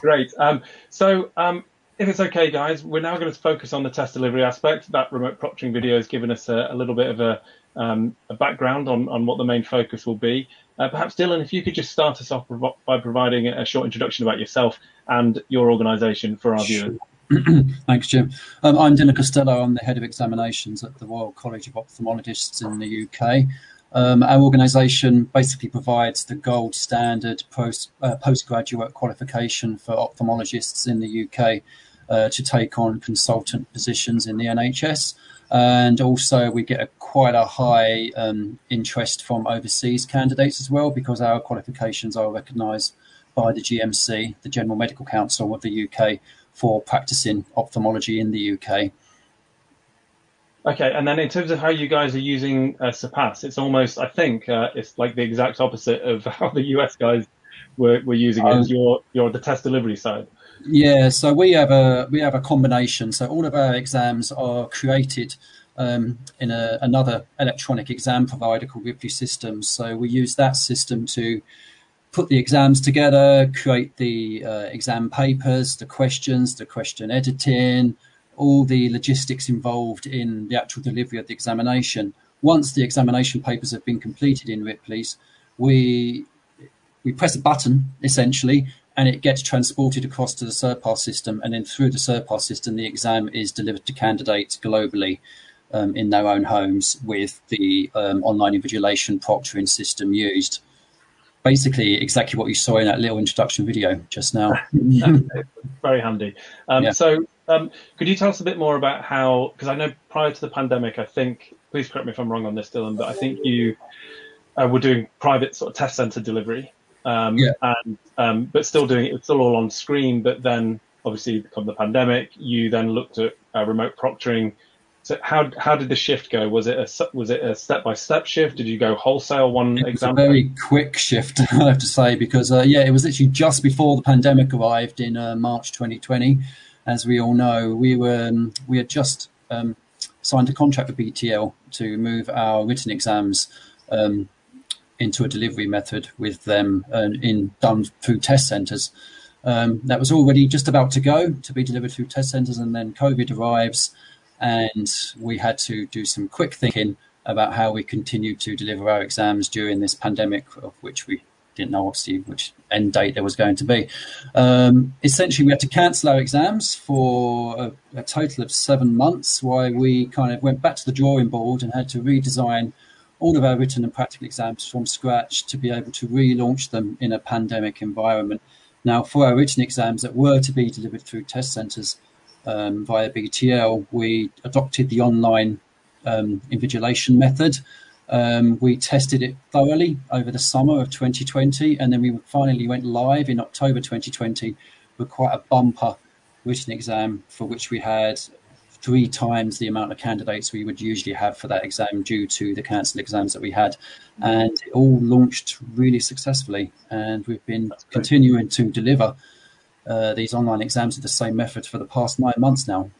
great. Um, so um, if it's okay, guys, we're now going to focus on the test delivery aspect. That remote proctoring video has given us a, a little bit of a, um, a background on, on what the main focus will be. Uh, perhaps, Dylan, if you could just start us off by providing a short introduction about yourself and your organisation for our viewers. Thanks, Jim. Um, I'm Dylan Costello. I'm the head of examinations at the Royal College of Ophthalmologists in the UK. Um, our organisation basically provides the gold standard post uh, postgraduate qualification for ophthalmologists in the UK uh, to take on consultant positions in the NHS and also we get a, quite a high um, interest from overseas candidates as well because our qualifications are recognised by the GMC, the General Medical Council of the UK, for practicing ophthalmology in the UK. Okay, and then in terms of how you guys are using uh, Surpass, it's almost, I think, uh, it's like the exact opposite of how the US guys were, were using it. Um, you're, you're the test delivery side. Yeah, so we have a we have a combination. So all of our exams are created um, in a, another electronic exam provider called Ripley Systems. So we use that system to put the exams together, create the uh, exam papers, the questions, the question editing, all the logistics involved in the actual delivery of the examination. Once the examination papers have been completed in Ripley's, we we press a button essentially, and it gets transported across to the Surpass system, and then through the Surpass system, the exam is delivered to candidates globally um, in their own homes with the um, online invigilation proctoring system used. Basically, exactly what you saw in that little introduction video just now. Very handy. Um, yeah. So, um, could you tell us a bit more about how? Because I know prior to the pandemic, I think. Please correct me if I'm wrong on this, Dylan, but I think you uh, were doing private sort of test center delivery um, yeah. and um, but still doing it. It's still all on screen. But then, obviously, come the pandemic, you then looked at uh, remote proctoring. So how how did the shift go? Was it a was it a step by step shift? Did you go wholesale one it exam? Was a very quick shift, I have to say, because uh, yeah, it was literally just before the pandemic arrived in uh, March 2020. As we all know, we were um, we had just um, signed a contract with BTL to move our written exams um, into a delivery method with them uh, in done through test centres. Um, that was already just about to go to be delivered through test centres, and then COVID arrives, and we had to do some quick thinking about how we continue to deliver our exams during this pandemic, of which we didn't know obviously which end date there was going to be. Um, essentially, we had to cancel our exams for a, a total of seven months, while we kind of went back to the drawing board and had to redesign all of our written and practical exams from scratch to be able to relaunch them in a pandemic environment. Now, for our written exams that were to be delivered through test centres um, via BTL, we adopted the online um, invigilation method. Um, we tested it thoroughly over the summer of 2020, and then we finally went live in October 2020 with quite a bumper written exam for which we had three times the amount of candidates we would usually have for that exam due to the cancelled exams that we had. And it all launched really successfully. And we've been continuing to deliver uh, these online exams with the same method for the past nine months now.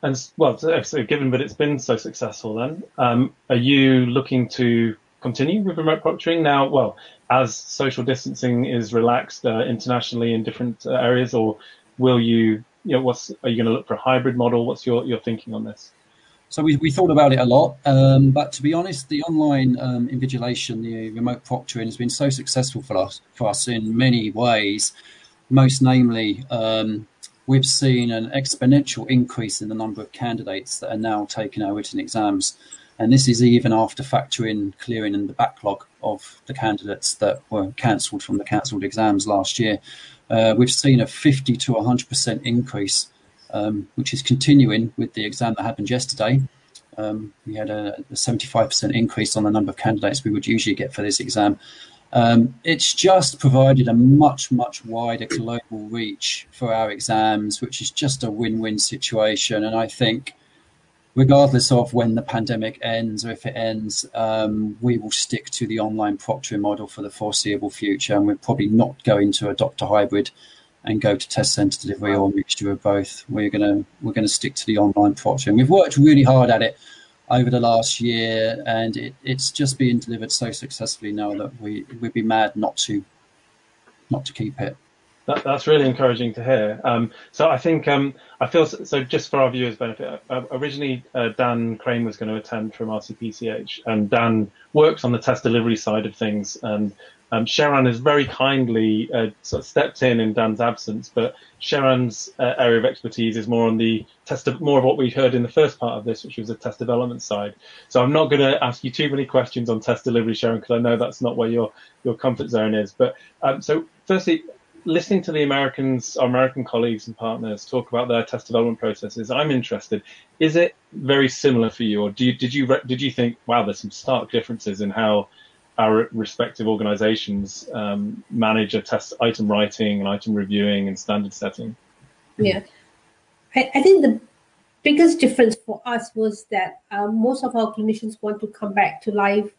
And well, so given that it's been so successful, then um, are you looking to continue with remote proctoring now? Well, as social distancing is relaxed uh, internationally in different uh, areas, or will you you know, what's are you going to look for a hybrid model? What's your your thinking on this? So we, we thought about it a lot, um, but to be honest, the online um, invigilation, the remote proctoring, has been so successful for us for us in many ways. Most namely, um, we've seen an exponential increase in the number of candidates that are now taking our written exams, and this is even after factoring clearing in the backlog of the candidates that were cancelled from the cancelled exams last year. Uh, we've seen a 50 to 100% increase, um, which is continuing with the exam that happened yesterday. Um, we had a, a, 75% increase on the number of candidates we would usually get for this exam. Um, it's just provided a much, much wider global reach for our exams, which is just a win win situation. And I think regardless of when the pandemic ends or if it ends, um, we will stick to the online proctoring model for the foreseeable future, and we're probably not going to adopt a hybrid and go to test centre delivery or a mixture of both. We're gonna we're gonna stick to the online proctoring. We've worked really hard at it over the last year, and it, it's just being delivered so successfully now that we we'd be mad not to not to keep it. That, that's really encouraging to hear. Um, so I think um, I feel so, so, Just for our viewers' benefit, uh, originally uh, Dan Crane was going to attend from RCPCH, and Dan works on the test delivery side of things. And um, Sharon has very kindly uh, sort of stepped in in Dan's absence, but Sharon's uh, area of expertise is more on the test, of, more of what we heard in the first part of this, which was the test development side. So I'm not going to ask you too many questions on test delivery, Sharon, because I know that's not where your your comfort zone is. But um, so firstly listening to the Americans, our American colleagues and partners talk about their test development processes, I'm interested. Is it very similar for you, or you, did you did you think, wow, there's some stark differences in how our respective organizations um, manage a test item writing and item reviewing and standard setting? Yeah, I, I think the biggest difference for us was that um, most of our clinicians want to come back to live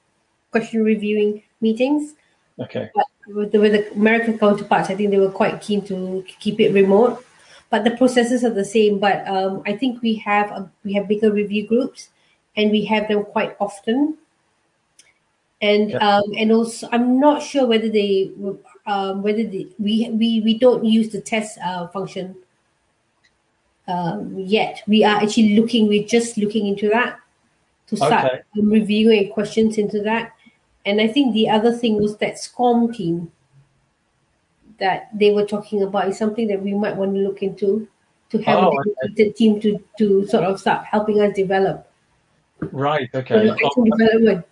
question reviewing meetings. Okay. But with the, with the American counterparts, I think they were quite keen to keep it remote. But the processes are the same. But um, I think we have a, we have bigger review groups, and we have them quite often. and Yeah. um, and also I'm not sure whether they um, whether the, we we we don't use the test uh, function um, yet. We are actually looking. We're just looking into that to start Okay. reviewing questions into that. And I think the other thing was that Scrum team that they were talking about is something that we might want to look into to have Oh, a dedicated team to to sort of start helping us develop Right. Okay. know, item development.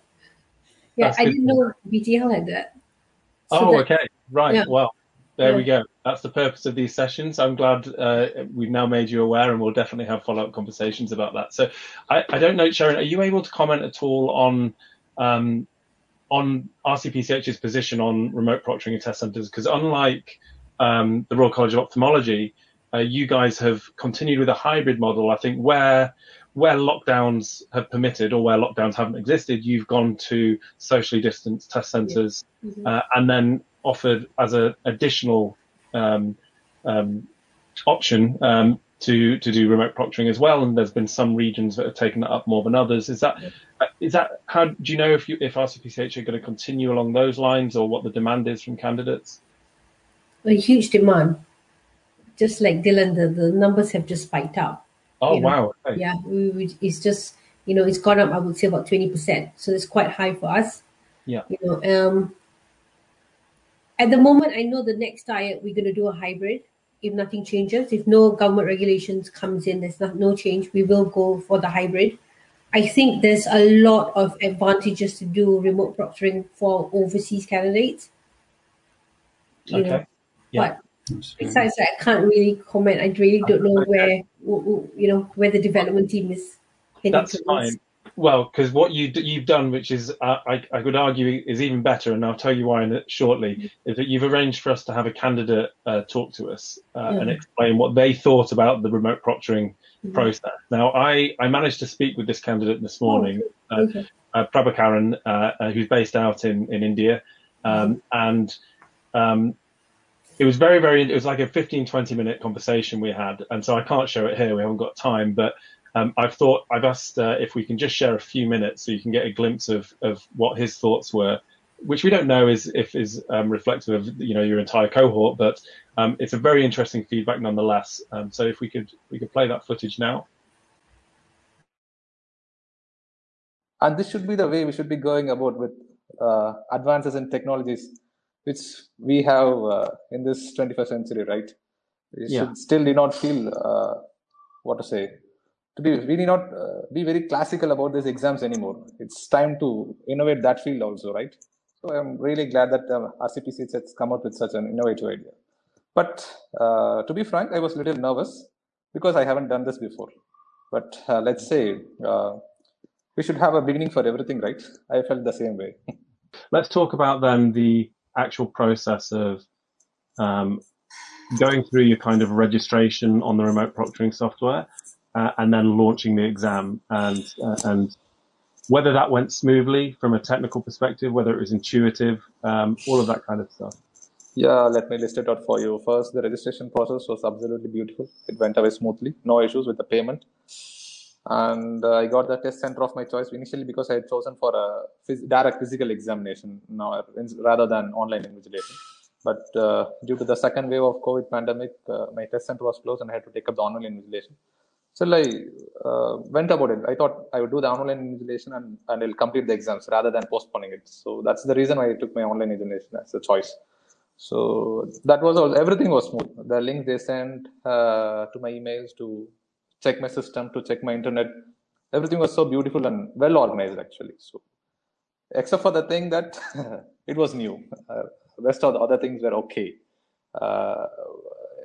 Yeah, I didn't know BTL had that. So Oh, that- okay. Right. yeah. Well, there we go. That's the purpose of these sessions. I'm glad uh, we've now made you aware, and we'll definitely have follow-up conversations about that. So, I, I don't know, Sharon, are you able to comment at all on um, on RCPCH's position on remote proctoring and test centres? Because unlike um, the Royal College of Ophthalmology, uh, you guys have continued with a hybrid model. I think where where lockdowns have permitted or where lockdowns haven't existed, you've gone to socially distanced test centres Mhm. uh, and then offered as an additional um, um, option um, to to do remote proctoring as well. And there's been some regions that have taken that up more than others. Is that uh, is that how do you know if you if RCPCH are going to continue along those lines or what the demand is from candidates? a huge demand. Just like Dylan, the, the numbers have just spiked up. Oh wow! Okay. Yeah, we, we, it's just you know it's gone up. I would say about twenty percent. So it's quite high for us. Yeah. You know, um, at the moment, I know the next diet we're going to do a hybrid. If nothing changes, if no government regulations comes in, there's not no change. We will go for the hybrid. I think there's a lot of advantages to do remote proctoring for overseas candidates. You know, Okay. Yeah. but besides that, I can't really comment. I really don't know where w- w- you know where the development team is That's fine. Well, because what you you've done, which is uh, I I could argue is even better, and I'll tell you why in it shortly, is that you've arranged for us to have a candidate uh, talk to us uh, and Mhm. explain what they thought about the remote proctoring Mhm. process. Now, I I managed to speak with this candidate this morning, uh, Okay. uh, Prabhakaran, uh, uh, who's based out in in India, um, and um, it was very very it was like a 15 20 minute conversation we had and so i can't show it here we haven't got time but um, i've thought i've asked uh, if we can just share a few minutes so you can get a glimpse of of what his thoughts were which we don't know is if is um, reflective of you know your entire cohort but um, it's a very interesting feedback nonetheless. Um, so if we could we could play that footage now. And this should be the way we should be going about with uh, advances in technologies which we have uh, in this 21st century right? We Yeah. should still do not feel uh, what to say. To be we need not uh, be very classical about these exams anymore. It's time to innovate that field also right so i'm really glad that um, rcpc has come up with such an innovative idea. But uh, to be frank i was a little nervous because i haven't done this before. But uh, let's say uh, we should have a beginning for everything right? I felt the same way. Let's talk about then the actual process of um, going through your kind of registration on the remote proctoring software uh, and then launching the exam and uh, and whether that went smoothly from a technical perspective, whether it was intuitive, um, all of that kind of stuff. Yeah, let me list it out for you. First, the registration process was absolutely beautiful. It went away smoothly, no issues with the payment. And uh, I got the test center of my choice initially because I had chosen for a phys- direct physical examination now, rather than online invigilation. But uh, due to the second wave of COVID pandemic, uh, my test center was closed and I had to take up the online invigilation. Still, I uh, went about it. I thought I would do the online invigilation and, and I'll complete the exams rather than postponing it. So that's the reason why I took my online invigilation as a choice. So that was all. Everything was smooth. The link they sent uh, to my emails to check my system, to check my internet, everything was so beautiful and well organized actually. So except for the thing that it was new. Uh, rest of the other things were okay. Uh,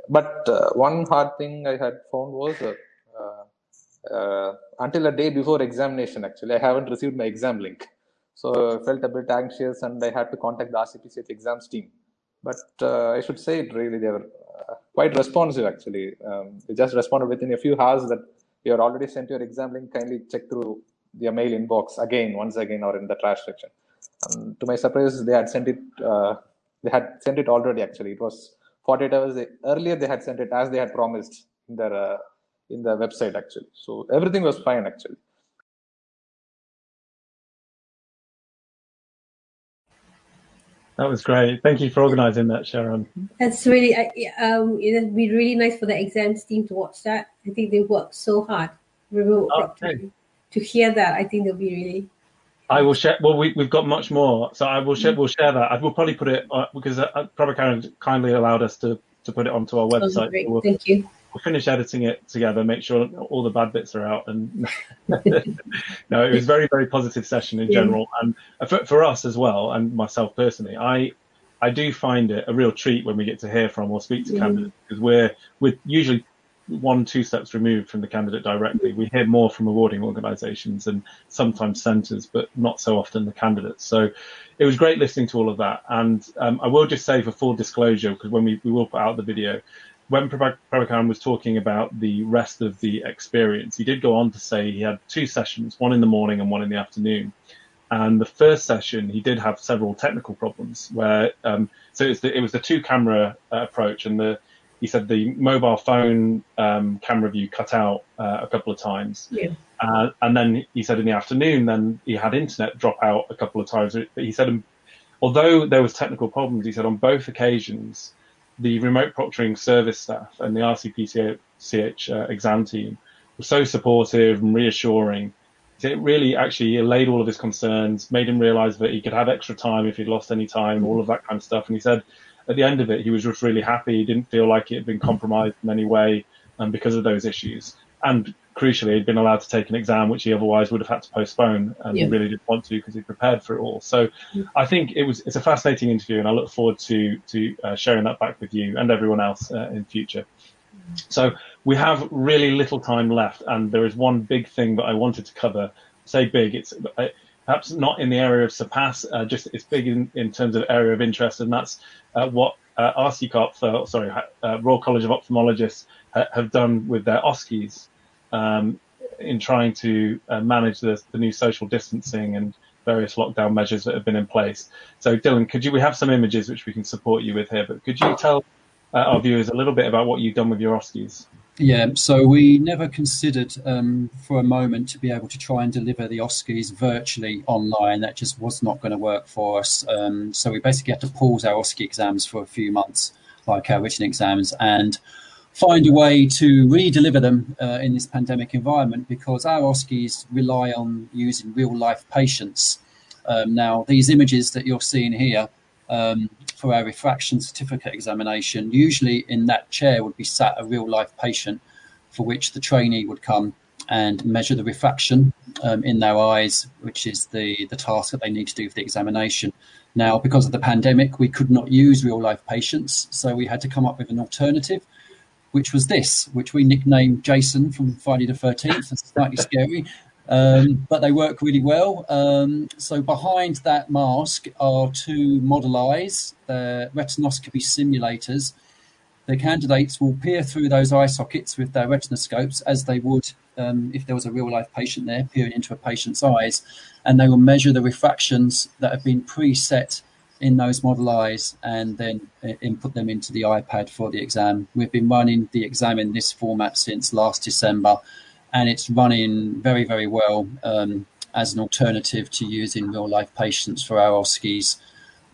but uh, one hard thing I had found was uh, until a day before examination, actually, I haven't received my exam link. So I felt a bit anxious and I had to contact the RCPCH exams team. But uh, I should say it really, they were uh, quite responsive actually. Um, they just responded within a few hours that you have already sent your exam link, kindly check through your mail inbox again, once again, or in the trash section. Um, to my surprise, they had sent it. Uh, they had sent it already. Actually, it was 48 hours earlier. They had sent it as they had promised in their uh, in the website. Actually, so everything was fine. Actually, That was great. Thank you for organising that, Sharon. That's really, um, it'd be really nice for the exams team to watch that. I think they worked so hard, remote okay. to hear that. I think they'll be really. I will share. Well, we, we've got much more, so I will share. We'll share that. I will probably put it uh, because uh, Karen kindly allowed us to to put it onto our website. Oh, great. So we'll, Thank you we'll finish editing it together, make sure all the bad bits are out. And no, it was very, very positive session in general, and for, for, us as well, and myself personally, I I do find it a real treat when we get to hear from or speak to yeah. candidates because we're we're usually one two steps removed from the candidate directly. We hear more from awarding organisations and sometimes centres, but not so often the candidates. So it was great listening to all of that. And um, I will just say for full disclosure, because when we, we will put out the video, when Prabhakaran was talking about the rest of the experience, he did go on to say he had two sessions, one in the morning and one in the afternoon. And the first session, he did have several technical problems where, um, so it was, the, it was the two camera uh, approach and the, he said the mobile phone um, camera view cut out uh, a couple of times. Yeah. Uh, and then he said in the afternoon, then he had internet drop out a couple of times. But he said, although there was technical problems, he said on both occasions, the remote proctoring service staff and the RCPCH uh, exam team were so supportive and reassuring. It really actually allayed all of his concerns, made him realize that he could have extra time if he'd lost any time, all of that kind of stuff. And he said at the end of it, he was just really happy. He didn't feel like it had been compromised in any way um, because of those issues. And crucially, he'd been allowed to take an exam, which he otherwise would have had to postpone, and yeah. he really didn't want to because he prepared for it all. So, I think it was it's a fascinating interview, and I look forward to to uh, sharing that back with you and everyone else uh, in future. So we have really little time left, and there is one big thing that I wanted to cover. Say big, it's uh, perhaps not in the area of surpass, uh, just it's big in, in terms of area of interest, and that's uh, what uh, RCOP, sorry, uh, Royal College of Ophthalmologists ha- have done with their OSCEs um, in trying to uh, manage the, the new social distancing and various lockdown measures that have been in place. So, Dylan, could you? We have some images which we can support you with here, but could you tell uh, our viewers a little bit about what you've done with your OSCEs? Yeah, so we never considered um, for a moment to be able to try and deliver the OSCEs virtually online. That just was not going to work for us. Um, so we basically had to pause our OSCE exams for a few months, like our written exams, and find a way to re-deliver them uh, in this pandemic environment because our OSCEs rely on using real life patients. Um, now, these images that you're seeing here um, for our refraction certificate examination, usually in that chair would be sat a real life patient for which the trainee would come and measure the refraction um, in their eyes, which is the, the task that they need to do for the examination. Now, because of the pandemic, we could not use real life patients, so we had to come up with an alternative which was this, which we nicknamed Jason from Friday the 13th. It's slightly scary, um, but they work really well. Um, so behind that mask are two model eyes, the retinoscopy simulators. The candidates will peer through those eye sockets with their retinoscopes as they would um, if there was a real life patient there peering into a patient's eyes, and they will measure the refractions that have been preset in those model eyes and then uh, input them into the iPad for the exam. We've been running the exam in this format since last December, and it's running very, very well um, as an alternative to using real life patients for our OSCEs.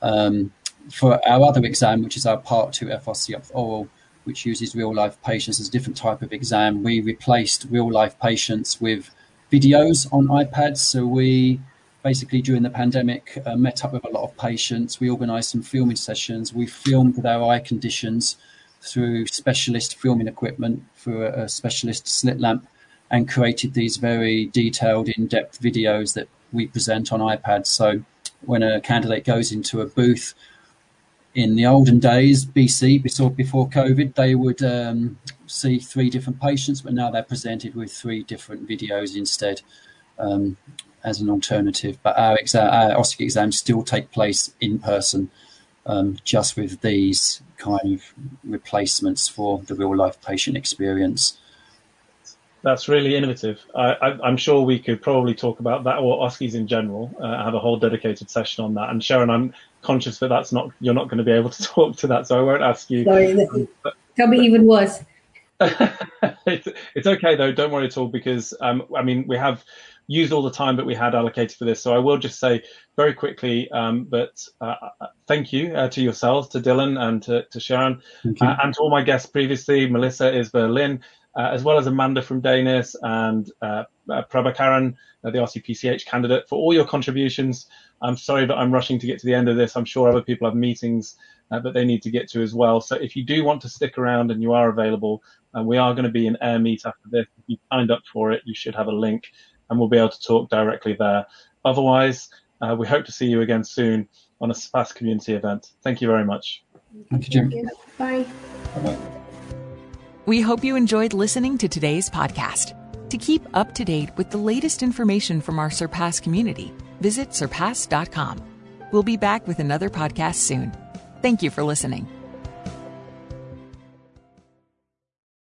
Um, for our other exam, which is our Part 2 FRC oral, which uses real life patients as a different type of exam, we replaced real life patients with videos on iPads. So we basically during the pandemic uh, met up with a lot of patients. We organised some filming sessions. We filmed with our eye conditions through specialist filming equipment through a, a specialist slit lamp and created these very detailed, in-depth videos that we present on iPads. So when a candidate goes into a booth in the olden days, BC, before, before COVID, they would um, see three different patients, but now they're presented with three different videos instead. Um, as an alternative. But our, exam, our OSCE exams still take place in person, um, just with these kind of replacements for the real life patient experience. That's really innovative. I, am sure we could probably talk about that or OSCEs in general. Uh, have a whole dedicated session on that. And Sharon, I'm conscious that that's not you're not going to be able to talk to that, so I won't ask you. Sorry, tell me even worse. it's, it's okay though. Don't worry at all because um, I mean we have used all the time that we had allocated for this. So I will just say very quickly, um, but uh, uh thank you uh, to yourselves, to Dylan and to, to Sharon, uh, and to all my guests previously, Melissa, is Berlin, uh, as well as Amanda from Dainis and uh, Prabhakaran, the RCPCH candidate, for all your contributions. I'm sorry that I'm rushing to get to the end of this. I'm sure other people have meetings uh, that they need to get to as well. So if you do want to stick around and you are available, we are going to be in Airmeet after this. If you signed up for it, you should have a link and we'll be able to talk directly there. Otherwise, uh, we hope to see you again soon on a Surpass community event. Thank you very much. Thank you, Jim. Bye. Bye-bye. We hope you enjoyed listening to today's podcast. To keep up to date with the latest information from our Surpass community, visit surpass.com. We'll be back with another podcast soon. Thank you for listening.